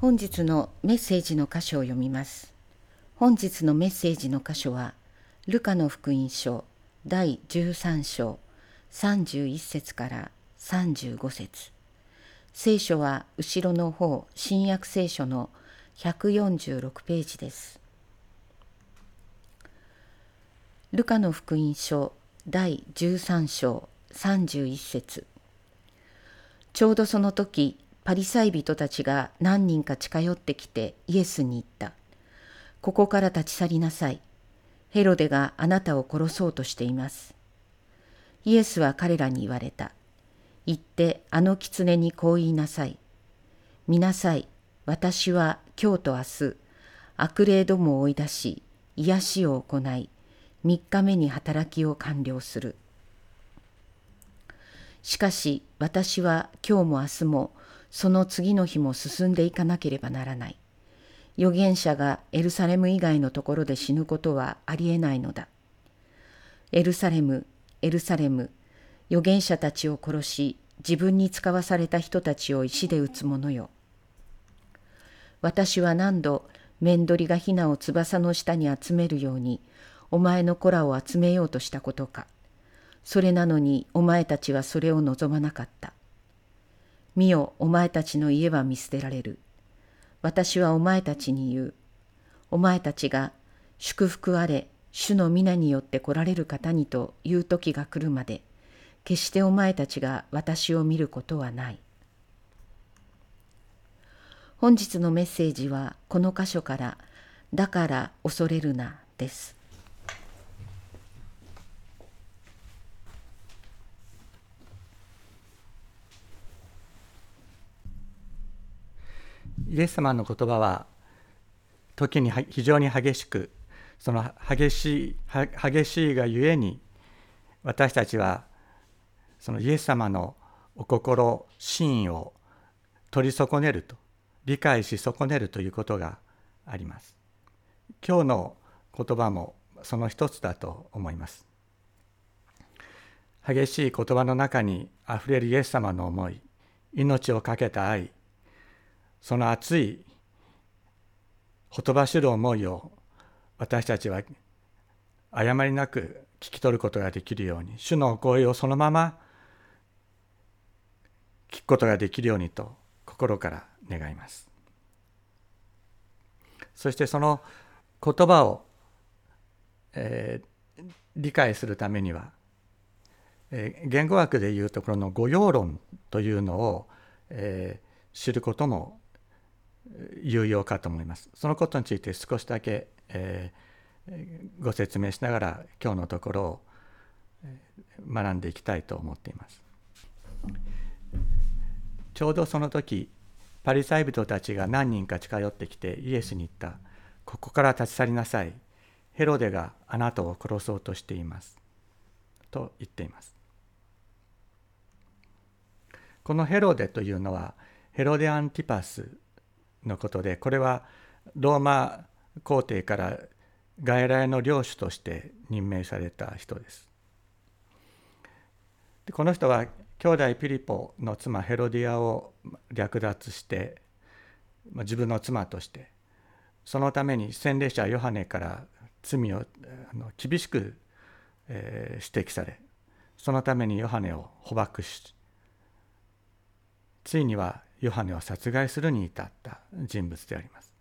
本日のメッセージの箇所を読みます。本日のメッセージの箇所はルカの福音書第13章31節から35節。聖書は後ろの方新約聖書の146ページです。ルカの福音書第13章31節。ちょうどその時パリサイ人たちが何人か近寄ってきてイエスに言った。ここから立ち去りなさい。ヘロデがあなたを殺そうとしています。イエスは彼らに言われた。行ってあの狐にこう言いなさい。見なさい。私は今日と明日、悪霊どもを追い出し、癒しを行い、3日目に働きを完了する。しかし私は今日も明日もその次の日も進んでいかなければならない。預言者がエルサレム以外のところで死ぬことはありえないのだ。エルサレム、エルサレム、預言者たちを殺し、自分に使わされた人たちを石で撃つ者よ。私は何度、面取りがヒナを翼の下に集めるように、お前の子らを集めようとしたことか。それなのにお前たちはそれを望まなかった。見よ、お前たちの家は見捨てられる。私はお前たちに言う。お前たちが祝福あれ、主の皆によって来られる方にという時が来るまで、決してお前たちが私を見ることはない。本日のメッセージはこの箇所から「だから恐れるな」です。イエス様の言葉は時に非常に激しくその激しい激しいがゆえに私たちはそのイエス様のお心真を取り損ねると理解し損ねるということがあります。今日の言葉もその一つだと思います。激しい言葉の中にあふれるイエス様の思い命を懸けた愛その熱いほとばしる思いを私たちは誤りなく聞き取ることができるように主の声をそのまま聞くことができるようにと心から願います。そしてその言葉を、えー、理解するためには、えー、言語学でいうところの語用論というのを、えー、知ることも有用かと思います。そのことについて少しだけ、えー、ご説明しながら今日のところを学んでいきたいと思っています。ちょうどその時パリサイ人たちが何人か近寄ってきてイエスに言った「ここから立ち去りなさいヘロデがあなたを殺そうとしています」と言っています。このヘロデというのはヘロデアンティパスのことでこれはローマ皇帝から外来の領主として任命された人です。でこの人は兄弟ピリポの妻ヘロディアを略奪して自分の妻としてそのために洗礼者ヨハネから罪をあの厳しく、え指摘されそのためにヨハネを捕獲しついにはヨハネを殺害するに至った人物であります。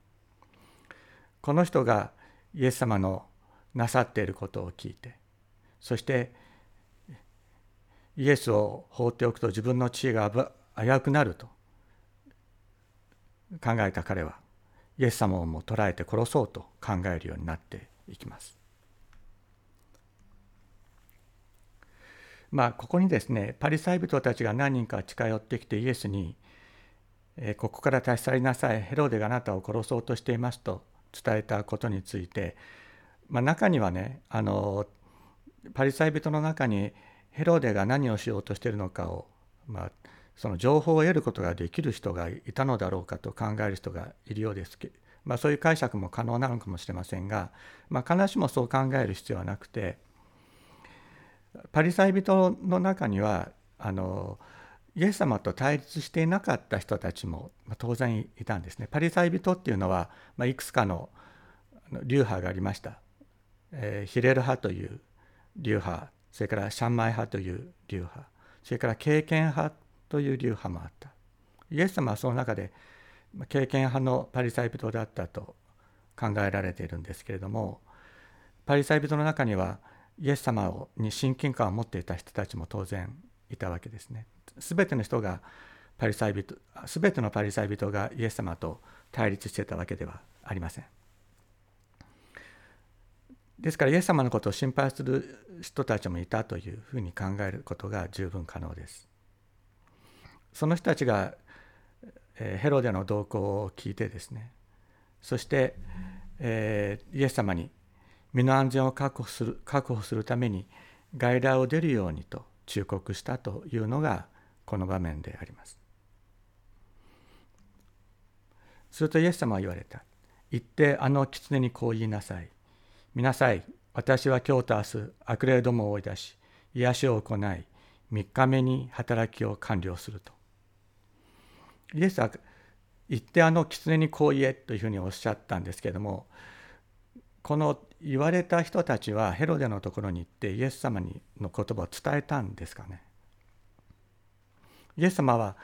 この人がイエス様のなさっていることを聞いてそしてイエスを放っておくと自分の地位が危うくなると考えた彼はイエス様をも捕らえて殺そうと考えるようになっていきます。まあここにですねパリサイ人たちが何人か近寄ってきてイエスに「ここから立ち去りなさい。ヘロデがあなたを殺そうとしていますと伝えたことについて、まあ、中にはねあのパリサイ人の中にヘロデが何をしようとしているのかを、まあ、その情報を得ることができる人がいたのだろうかと考える人がいるようですけまあ、そういう解釈も可能なのかもしれませんが、まあ、必ずしもそう考える必要はなくてパリサイ人の中にはあのイエス様と対立していなかった人たちも当然いたんですね。パリサイ人っていうのは、まあ、いくつかの流派がありました。えー、ヒレル派という流派それからシャンマイ派という流派それから経験派という流派もあったイエス様はその中で経験派のパリサイ人だったと考えられているんですけれどもパリサイ人の中にはイエス様に親近感を持っていた人たちも当然いたわけですね。すべての人がパリサイ人すべてのパリサイ人がイエス様と対立してたわけではありません。ですからイエス様のことを心配する人たちもいたというふうに考えることが十分可能です。その人たちがヘロデの動向を聞いてですねそして、えー、イエス様に身の安全を確保する確保するために外来を出るようにと忠告したというのがこの場面であります。するとイエス様は言われた。言ってあの狐にこう言いなさい。見なさい。私は今日と明日悪霊どもを追い出し癒しを行い3日目に働きを完了すると。イエスは言ってあの狐にこう言えというふうにおっしゃったんですけどもこの言われた人たちはヘロデのところに行ってイエス様にの言葉を伝えたんですかねイエス様は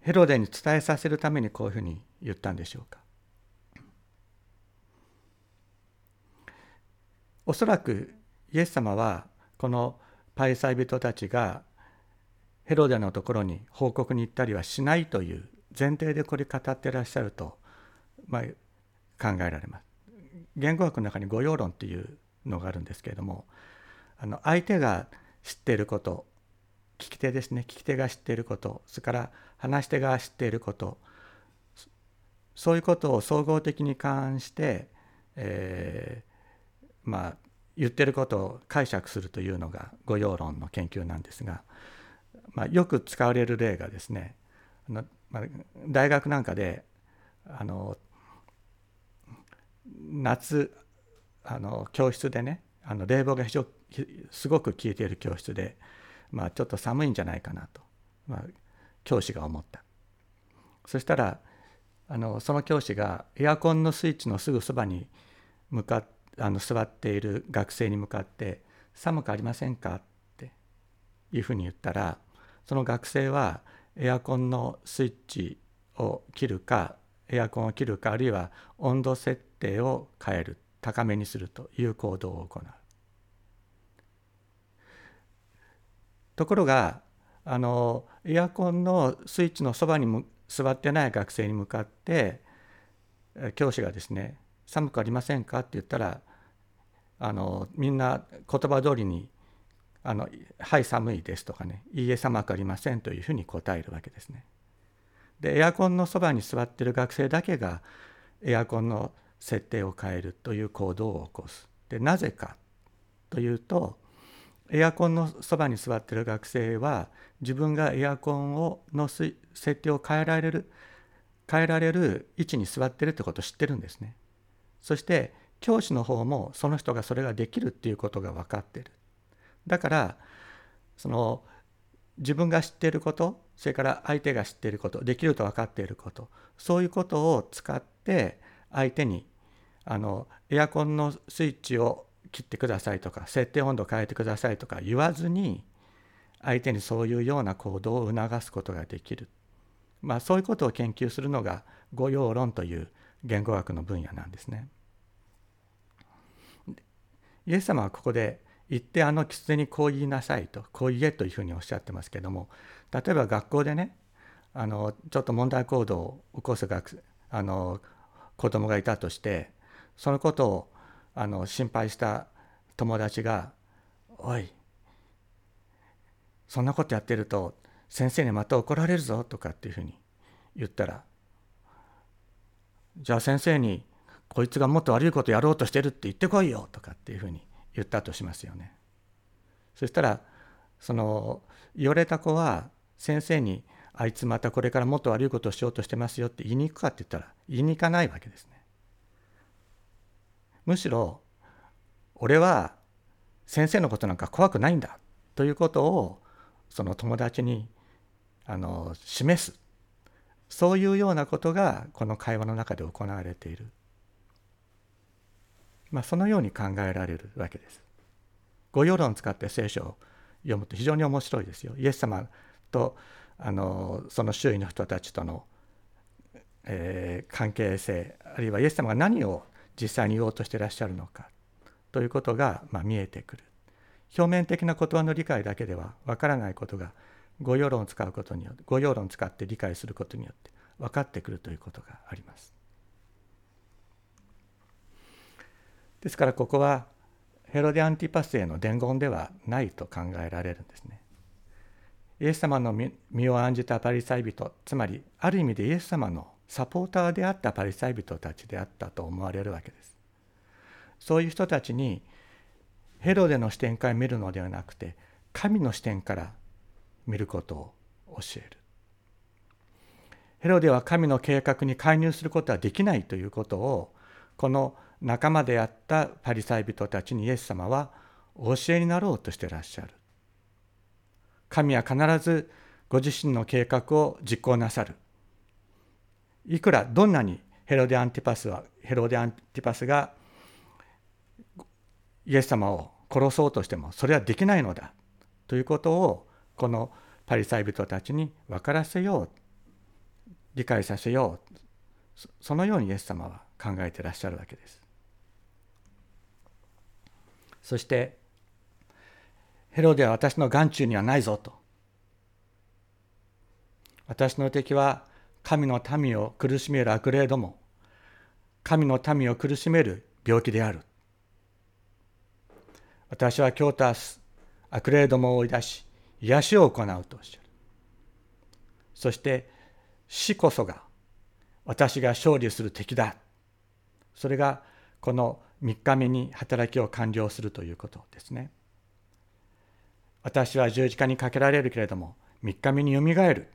ヘロデに伝えさせるためにこういうふうに言ったんでしょうかおそらくイエス様はこのパイサイ人たちがヘロデのところに報告に行ったりはしないという前提でこれ語ってらっしゃると、まあ、考えられます。言語学の中に御用論っていうのがあるんですけれどもあの相手が知っていること聞き手ですね。聞き手が知っていること。それから話し手が知っていること。そういうことを総合的に勘案して、えー、まあ言ってることを解釈するというのが御用論の研究なんですが、まあ、よく使われる例がですねあの、まあ、大学なんかであの夏あの教室でねあの冷房が非常すごく効いている教室で、まあ、ちょっと寒いんじゃないかなと、まあ、教師が思ったそしたらあのその教師がエアコンのスイッチのすぐそばに向かあの座っている学生に向かって「寒くありませんか?」っていうふうに言ったらその学生はエアコンのスイッチを切るかエアコンを切るかあるいは温度設定を変える高めにするという行動を行う。ところがあのエアコンのスイッチのそばに座ってない学生に向かって教師がですね「寒くありませんか?」って言ったらあのみんな言葉通りに「あのはい寒いです」とかね「いいえ寒くありません」というふうに答えるわけですね。でエアコンのそばに座ってる学生だけがエアコンの設定を変えるという行動を起こす。でなぜかというとエアコンのそばに座ってる学生は自分がエアコンをの設定を変えられる変えられる位置に座ってるってことを知ってるんですね。そして教師の方もその人がそれができるっていうことが分かってる。だからその自分が知っていることそれから相手が知っていることできると分かっていることそういうことを使って相手にあのエアコンのスイッチを切ってくださいとか設定温度を変えてくださいとか言わずに相手にそういうような行動を促すことができる、まあ、そういうことを研究するのが語用論という言語学の分野なんですね。イエス様はここで言ってあの狐にこう言いなさいとこう言えというふうにおっしゃってますけども例えば学校でねあのちょっと問題行動を起こす学あの子供がいたとしてそのことをあの心配した友達が「おいそんなことやってると先生にまた怒られるぞ」とかっていうふうに言ったら「じゃあ先生にこいつがもっと悪いことやろうとしてるって言ってこいよ」とかっていうふうに言ったとしますよね。そしたらその言われた子は先生に「あいつまたこれからもっと悪いことをしようとしてますよ」って言いに行くかって言ったら言いに行かないわけですね。むしろ俺は先生のことなんか怖くないんだということをその友達にあの示すそういうようなことがこの会話の中で行われている、まあ、そのように考えられるわけです。御用論を使って聖書を読むと非常に面白いですよ。イエス様とあのその周囲の人たちとの、えー、関係性あるいはイエス様が何を実際に言おうとしていらっしゃるのかということが、まあ、見えてくる。表面的な言葉の理解だけではわからないことが語用論を使うことによって語用論を使って理解することによって分かってくるということがあります。ですからここはヘロデアンティパスへの伝言ではないと考えられるんですね。イエス様の身を案じたパリサイ人つまりある意味でイエス様のサポーターであったパリサイ人たちであったと思われるわけです。そういう人たちにヘロデの視点から見るのではなくて神の視点から見ることを教える。ヘロデは神の計画に介入することはできないということをこの仲間であったパリサイ人たちにイエス様はお教えになろうとしてらっしゃる。神は必ずご自身の計画を実行なさる。いくらどんなにヘロデアンティパスはヘロデアンティパスがイエス様を殺そうとしてもそれはできないのだということをこのパリサイ人たちに分からせよう理解させようそのようにイエス様は考えていらっしゃるわけです。そしてヘロデは私の眼中にはないぞと私の敵は神の民を苦しめる悪霊ども神の民を苦しめる病気である。私は今日と明日悪霊どもを追い出し癒しを行うとおっしゃる。そして死こそが私が勝利する敵だ。それがこの3日目に働きを完了するということですね。私は十字架にかけられるけれども3日目によみがえる。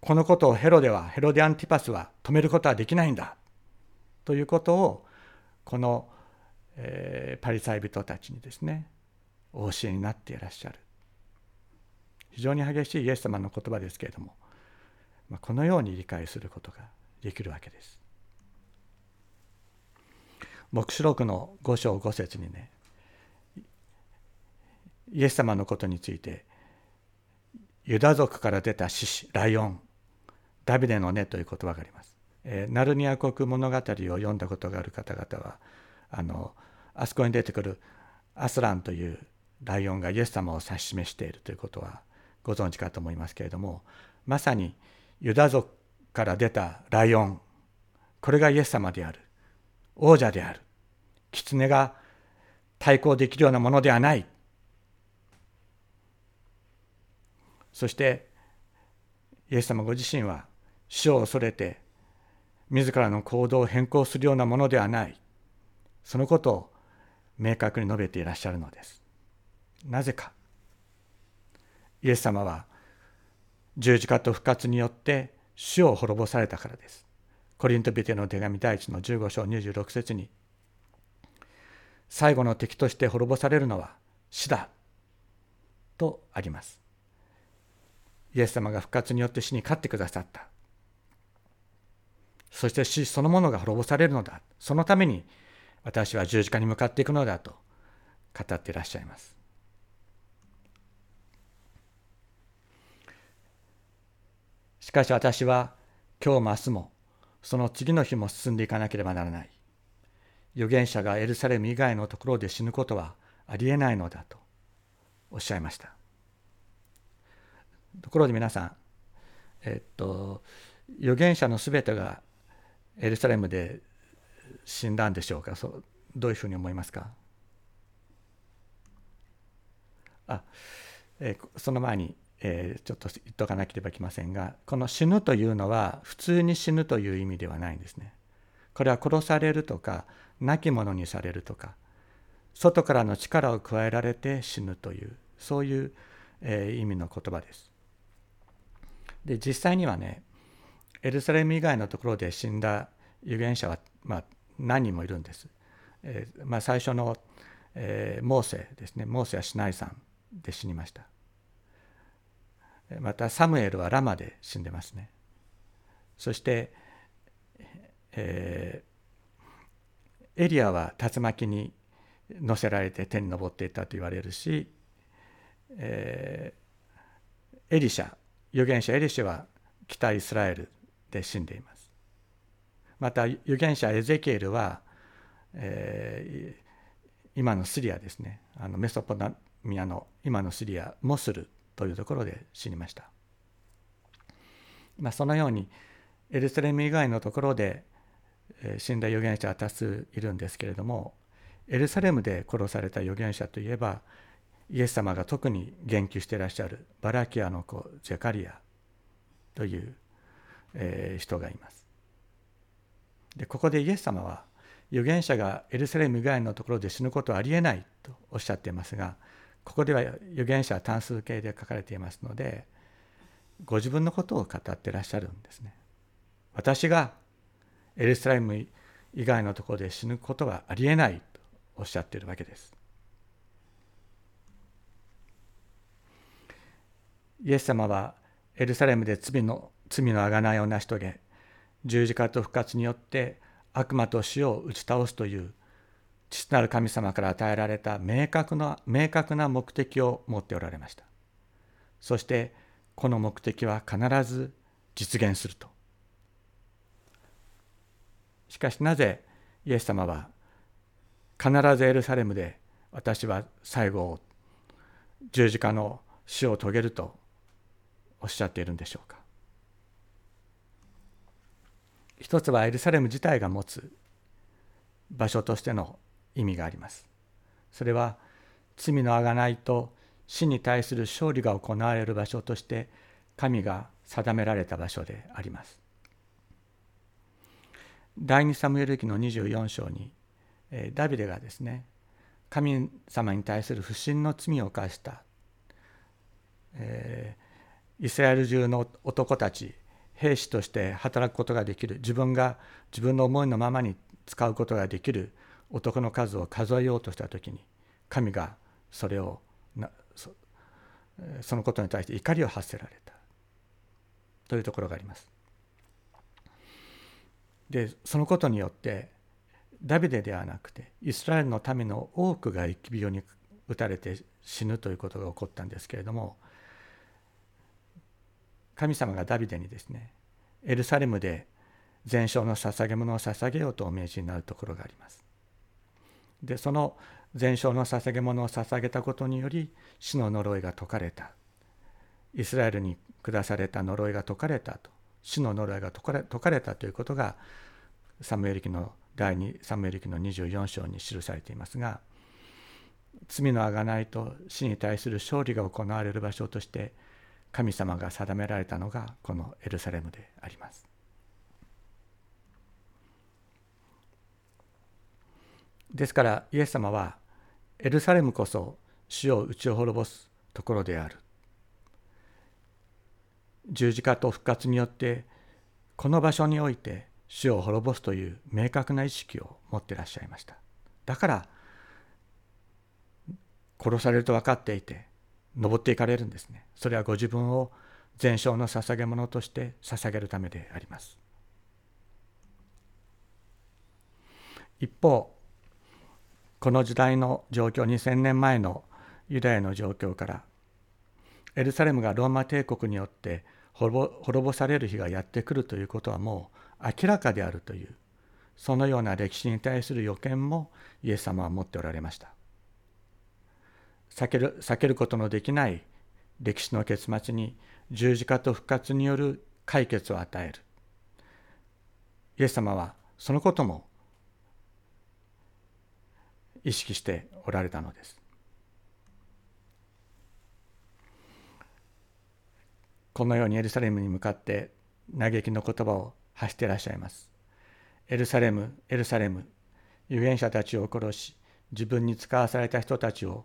このことをヘロデはヘロデアンティパスは止めることはできないんだということをこのえー、パリサイ人たちにですねお教えになっていらっしゃる非常に激しいイエス様の言葉ですけれども、まあ、このように理解することができるわけです。黙示録の五章五節にねイエス様のことについてユダ族から出た獅子ライオンダビデの根という言葉があります。えー、ナルニア国物語を読んだことがある方々はあのあそこに出てくるアスランというライオンがイエス様を指し示しているということはご存知かと思いますけれどもまさにユダ族から出たライオン。これがイエス様である。王者である。狐が対抗できるようなものではない。そしてイエス様ご自身は死を恐れて自らの行動を変更するようなものではないそのことを明確に述べていらっしゃるのです。なぜかイエス様は十字架と復活によって死を滅ぼされたからです。コリントビテの手紙第一の15章26節に最後の敵として滅ぼされるのは死だとあります。イエス様が復活によって死に勝ってくださった。そして死そのものが滅ぼされるのだ。そのために私は十字架に向かっていくのだと語っていらっしゃいます。しかし私は今日も明日もその次の日も進んでいかなければならない。預言者がエルサレム以外のところで死ぬことはありえないのだとおっしゃいました。ところで皆さん、えっと、預言者のすべてがエルサレムで死んだんでしょうか？そどういうふうに思いますか？あ、え、その前に、えー、ちょっと言っとかなければいけませんがこの死ぬというのは普通に死ぬという意味ではないんですね。これは殺されるとか亡き者にされるとか外からの力を加えられて死ぬというそういう、えー、意味の言葉です。で実際にはねエルサレム以外のところで死んだ預言者は、まあ、何人もいるんです。えー、まあ、最初の、えー、モーセですねモーセはシナイ山で死にました。またサムエルはラマで死んでますねそして、えー、エリアは竜巻に乗せられて天に昇っていったと言われるし、えー、エリシャ預言者エリシャは北イスラエルで死んでいます。また預言者エゼキエルは、えー、今のシリアですね。あのメソポタミアの今のシリアモスルというところで死にました、まあ、そのようにエルサレム以外のところで死んだ預言者は多数いるんですけれどもエルサレムで殺された預言者といえばイエス様が特に言及していらっしゃるバラキアの子ゼカリアという、えー、人がいます。でここでイエス様は預言者がエルサレム以外のところで死ぬことはありえないとおっしゃっていますがここでは預言者は単数形で書かれていますのでご自分のことを語ってらっしゃるんですね。私がエルサレム以外のところで死ぬことはありえないとおっしゃっているわけです。イエス様はエルサレムで罪の罪の贖いを成し遂げ十字架と復活によって悪魔と死を打ち倒すという父なる神様から与えられた明確な明確な目的を持っておられました。そしてこの目的は必ず実現すると。しかしなぜイエス様は必ずエルサレムで私は最後を十字架の死を遂げるとおっしゃっているんでしょうか。一つはエルサレム自体が持つ場所としての意味があります。それは罪のあがないと死に対する勝利が行われる場所として神が定められた場所であります。第二サムエル記の24章にダビデがですね神様に対する不信の罪を犯した、えー、イスラエル中の男たち兵士として働くことができる。自分が自分の思いのままに使うことができる。男の数を数えようとした時に神がそれをそのことに対して怒りを発せられた。というところがあります。でそのことによってダビデではなくてイスラエルの民の多くが疫病に打たれて死ぬということが起こったんですけれども神様がダビデにですねエルサレムで全焼の捧げ物を捧げようとお命じになるところがあります。でその全焼の捧げ物を捧げたことにより死の呪いが解かれたイスラエルに下された呪いが解かれたと死の呪いが解かれ解かれたということがサムエル記の第2サムエル記の24章に記されていますが罪のあがないと死に対する勝利が行われる場所として神様が定められたのがこのエルサレムであります。ですからイエス様はエルサレムこそ死を打ち滅ぼすところである十字架と復活によってこの場所において死を滅ぼすという明確な意識を持っていらっしゃいましただから殺されると分かっていて登っていかれるんですね。それはご自分を全焼の捧げ物として捧げるためであります。一方この時代の状況2000年前のユダヤの状況からエルサレムがローマ帝国によって滅ぼされる日がやってくるということはもう明らかであるというそのような歴史に対する予見もイエス様は持っておられました。避ける避けることのできない歴史の結末に十字架と復活による解決を与えるイエス様はそのことも意識しておられたのです。このようにエルサレムに向かって嘆きの言葉を発していらっしゃいます。エルサレム、エルサレム、預言者たちを殺し、自分に使わされた人たちを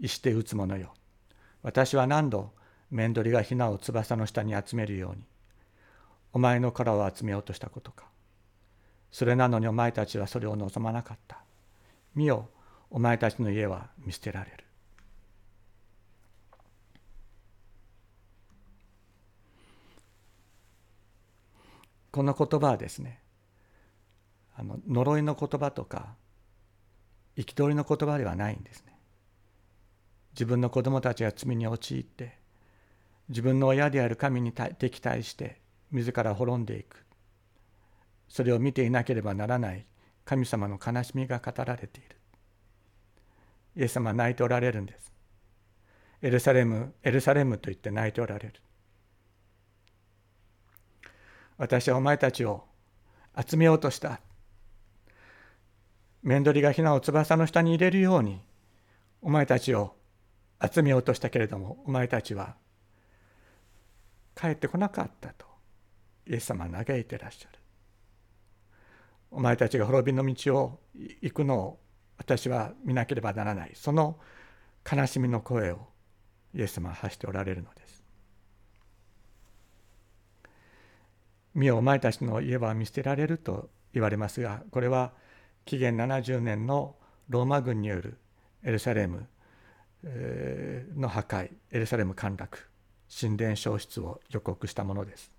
石で打つ者よ。私は何度、面取りがヒナを翼の下に集めるように、お前の殻を集めようとしたことか。それなのにお前たちはそれを望まなかった。見よ、お前たちの家は見捨てられる。この言葉はですねあの呪いの言葉とか憤りの言葉ではないんですね。自分の子供たちが罪に陥って自分の親である神に敵対して自ら滅んでいく。それを見ていなければならない神様の悲しみが語られている。イエス様は泣いておられるんです。エルサレムエルサレムと言って泣いておられる。私はお前たちを集めようとした。面取りがひなを翼の下に入れるようにお前たちを集めようとしたけれどもお前たちは帰ってこなかったとイエス様は嘆いてらっしゃる。お前たちが滅びの道を行くのを私は見なければならない。その悲しみの声をイエス様は発しておられるのです。見よお前たちの家は見捨てられると言われますがこれは紀元70年のローマ軍によるエルサレムの破壊エルサレム陥落神殿消失を予告したものです。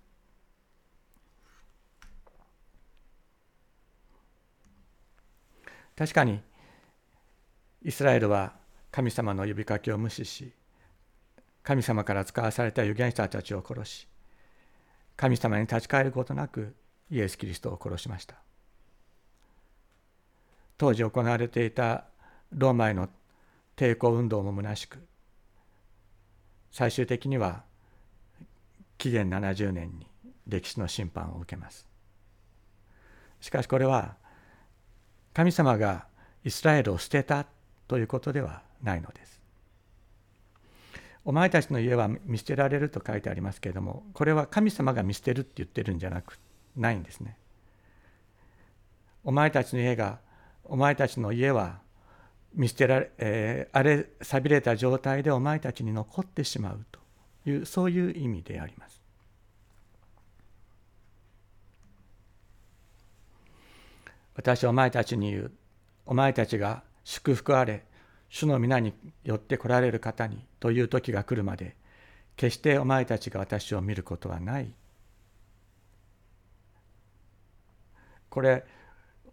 確かにイスラエルは神様の呼びかけを無視し神様から使わされた預言者たちを殺し神様に立ち返ることなくイエス・キリストを殺しました。当時行われていたローマへの抵抗運動も虚しく最終的には紀元70年に歴史の審判を受けます。しかしこれは神様がイスラエルを捨てたということではないのです。お前たちの家は見捨てられると書いてありますけれどもこれは神様が見捨てるって言ってるんじゃなくないんですね。お前たちの家がお前たちの家は見捨てられ、えー、荒れ寂れた状態でお前たちに残ってしまうというそういう意味であります。私お前たちに言うお前たちが祝福あれ主の皆によって来られる方にという時が来るまで決してお前たちが私を見ることはない。これ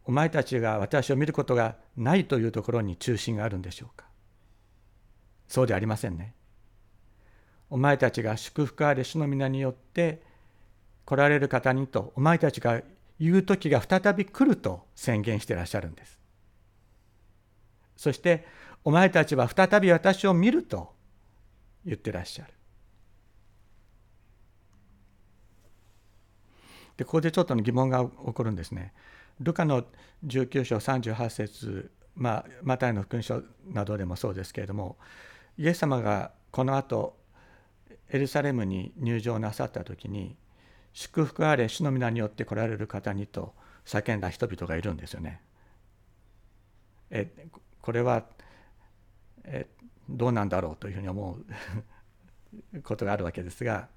お前たちが私を見ることがないというところに中心があるんでしょうか？そうでありませんね。お前たちが祝福あれ主の皆によって来られる方にとお前たちが言う時が再び来ると宣言してらっしゃるんです。そしてお前たちは再び私を見ると言ってらっしゃる。でここでちょっと疑問が起こるんですね。ルカの19章38節まあマタイの福音書などでもそうですけれどもイエス様がこの後エルサレムに入場なさった時に「祝福あれ主の皆によって来られる方に」と叫んだ人々がいるんですよね。えこれはえどうなんだろうというふうに思うことがあるわけですが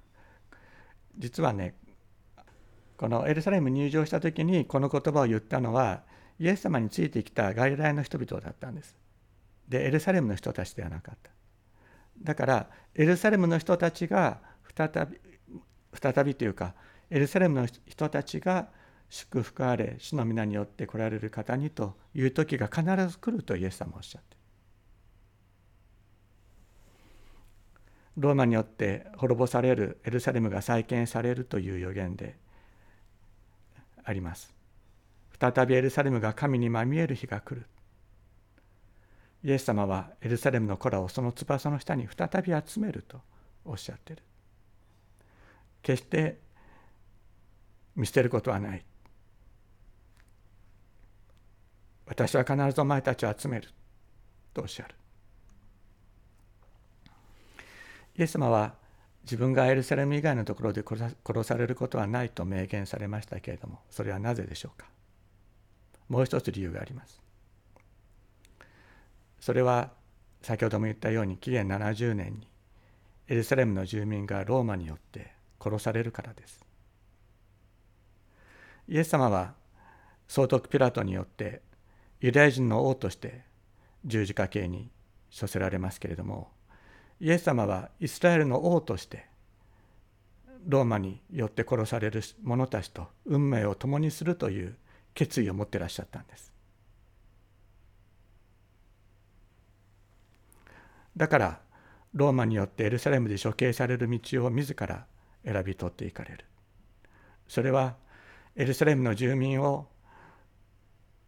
実はねこのエルサレム入場した時にこの言葉を言ったのはイエス様についてきた外来の人々だったんです。でエルサレムの人たちではなかった。だからエルサレムの人たちが再び再びというかエルサレムの人たちが祝福あれ主の皆によって来られる方にという時が必ず来るとイエス様おっしゃってローマによって滅ぼされるエルサレムが再建されるという予言であります。再びエルサレムが神にまみえる日が来る。イエス様はエルサレムの子らをその翼の下に再び集めるとおっしゃってる。決して見捨てることはない。私は必ずお前たちを集めるとおっしゃる。イエス様は自分がエルサレム以外のところで殺されることはないと明言されましたけれどもそれはなぜでしょうか？もう一つ理由があります。それは先ほども言ったように紀元70年にエルサレムの住民がローマによって殺されるからです。イエス様は総督ピラトによってユダヤ人の王として十字架刑に処せられますけれどもイエス様はイスラエルの王としてローマによって殺される者たちと運命を共にするという決意を持ってらっしゃったんです。だからローマによってエルサレムで処刑される道を自ら選び取っていかれる。それはエルサレムの住民を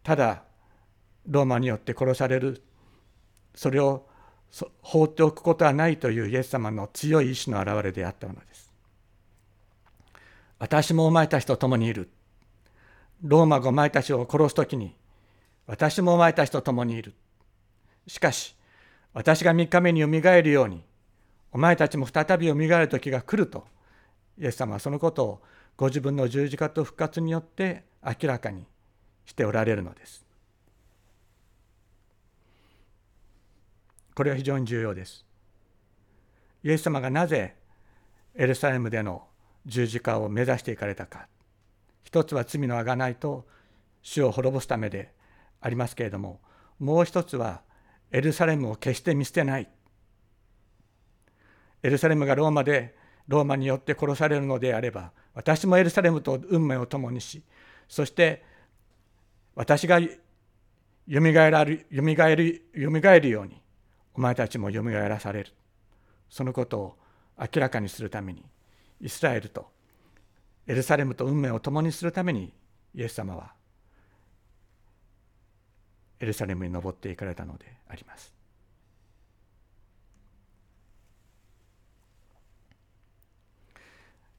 ただローマによって殺されるそれを放っておくことはないというイエス様の強い意志の表れであったのです。私もお前たちと共にいる。ローマがお前たちを殺す時に私もお前たちと共にいる。しかし私が3日目によみがえるようにお前たちも再びよみがえる時が来るとイエス様はそのことをご自分の十字架と復活によって明らかにしておられるのです。これは非常に重要です。イエス様がなぜエルサレムでの十字架を目指していかれたか。一つは罪のあがないと主を滅ぼすためでありますけれども、もう一つはエルサレムを決して見捨てない。エルサレムがローマでローマによって殺されるのであれば、私もエルサレムと運命を共にし、そして私がよみがえるよみがえるよみがえるようにお前たちもよみがえらされるそのことを明らかにするためにイスラエルとエルサレムと運命を共にするためにイエス様はエルサレムに登っていかれたのであります。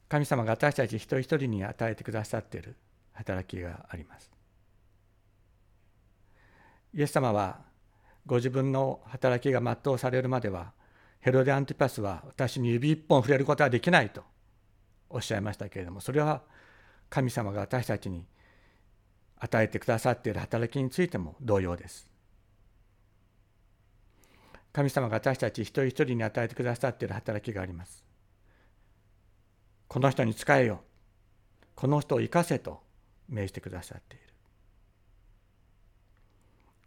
神様が私たち一人一人に与えてくださっている働きがあります。イエス様はご自分の働きが全うされるまではヘロデ・アンティパスは私に指一本触れることはできないとおっしゃいましたけれどもそれは神様が私たちに与えてくださっている働きについても同様です。神様が私たち一人一人に与えてくださっている働きがあります。この人に仕えよ。この人を生かせと命じてくださっている。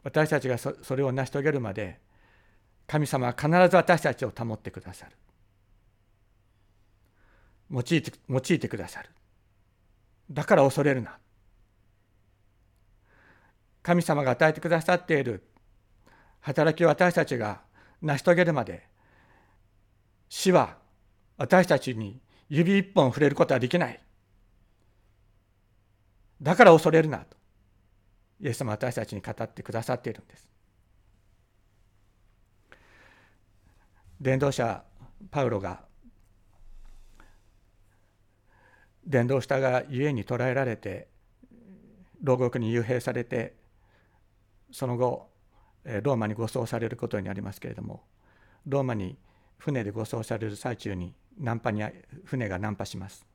私たちがそれを成し遂げるまで神様は必ず私たちを保ってくださる。用いて用いてくださる。だから恐れるな。神様が与えてくださっている働きを私たちが成し遂げるまで死は私たちに指一本触れることはできない。だから恐れるなと。イエス様は私たちに語ってくださっているんです。伝道者パウロが伝道したがゆえに捕らえられて牢獄に幽閉されてその後ローマに護送されることになりますけれどもローマに船で護送される最中に難破に船が難破します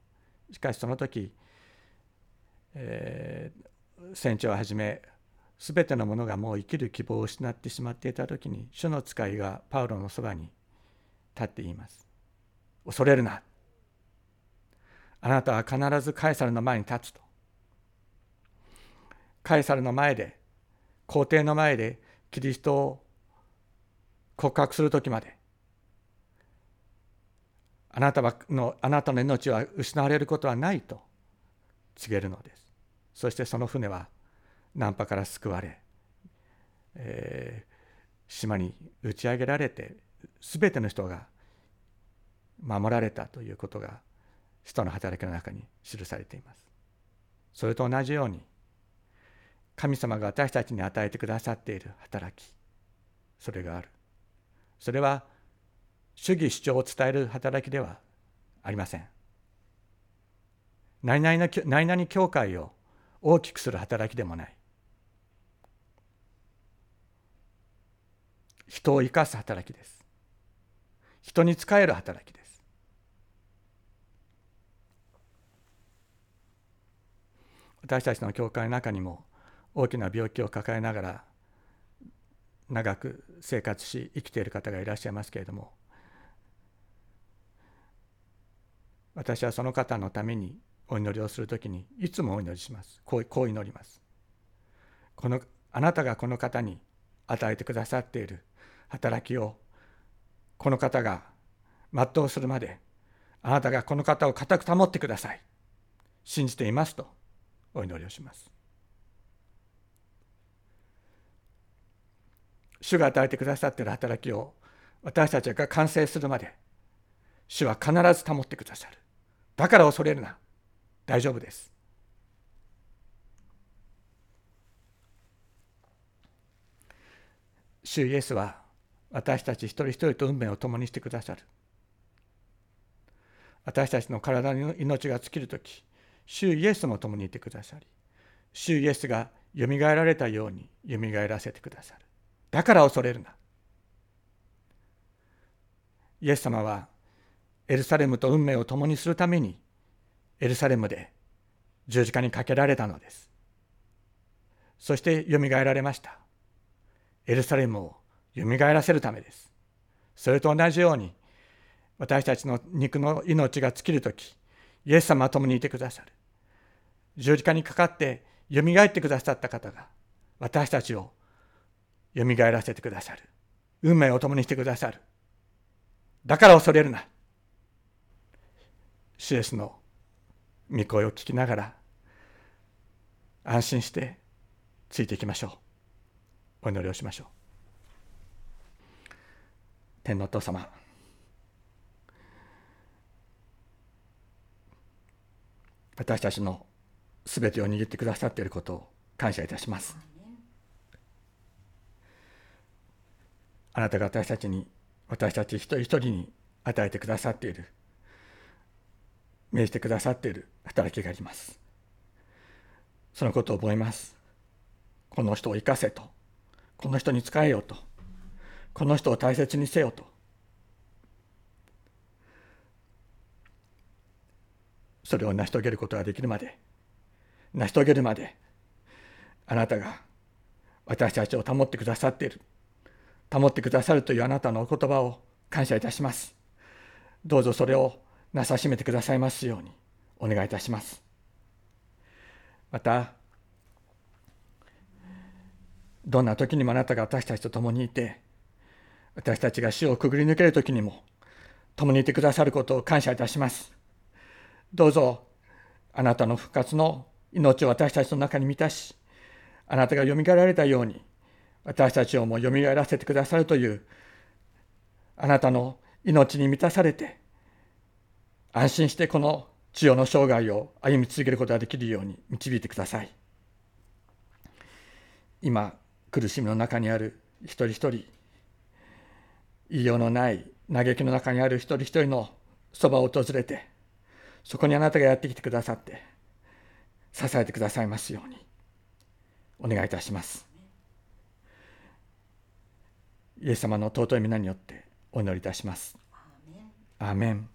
しかしその時、えー、船長をはじめ全てのものがもう生きる希望を失ってしまっていた時に主の使いがパウロのそばに立って言います。恐れるな。あなたは必ずカエサルの前に立つと。カエサルの前で皇帝の前でキリストを告白する時まであなたのあなたの命は失われることはないと告げるのです。そしてその船は難破から救われ、えー、島に打ち上げられて全ての人が守られたということが使徒の働きの中に記されています。それと同じように神様が私たちに与えてくださっている働きそれがある。それは主義主張を伝える働きではありません。何々の何々教会を大きくする働きでもない。人を生かす働きです。人に仕える働きです。私たちの教会の中にも大きな病気を抱えながら長く生活し生きている方がいらっしゃいますけれども私はその方のためにお祈りをするときにいつもお祈りします。こうこう祈ります。このあなたがこの方に与えてくださっている働きをこの方が全うするまであなたがこの方を固く保ってください信じていますとお祈りをします主が与えてくださっている働きを私たちが完成するまで主は必ず保ってくださるだから恐れるな大丈夫です。主イエスは私たち一人一人と運命を共にしてくださる。私たちの体の命が尽きる時主イエスも共にいてくださり主イエスがよみがえられたようによみがえらせてくださる。だから恐れるな。イエス様はエルサレムと運命を共にするためにエルサレムで十字架にかけられたのです。そしてよみがえられました。エルサレムをよみがえらせるためです。それと同じように私たちの肉の命が尽きる時イエス様は共にいてくださる。十字架にかかってよみがえってくださった方が私たちをよみがえらせてくださる。運命を共にしてくださる。だから恐れるな。シエスの御声を聞きながら安心してついていきましょう。お祈りをしましょう。天皇父様。私たちのすべてを握ってくださっていることを感謝いたします。あなたが私たちに私たち一人一人に与えてくださっている命じてくださっている働きがあります。そのことを覚えます。この人を生かせと。この人に仕えようと。この人を大切にせよと。それを成し遂げることができるまで。成し遂げるまで。あなたが私たちを保ってくださっている。保ってくださるというあなたのお言葉を感謝いたします。どうぞそれをなさしめてくださいますようにお願いいたします。またどんな時にもあなたが私たちと共にいて私たちが死をくぐり抜ける時にも共にいてくださることを感謝いたします。どうぞあなたの復活の命を私たちの中に満たしあなたがよみがえられたように私たちをもよみがえらせてくださるというあなたの命に満たされて安心してこの地上の生涯を歩み続けることができるように導いてください。今苦しみの中にある一人一人言いようのない嘆きの中にある一人一人のそばを訪れてそこにあなたがやってきてくださって支えてくださいますようにお願いいたします。イエス様の尊い皆によってお祈りいたします。アーメン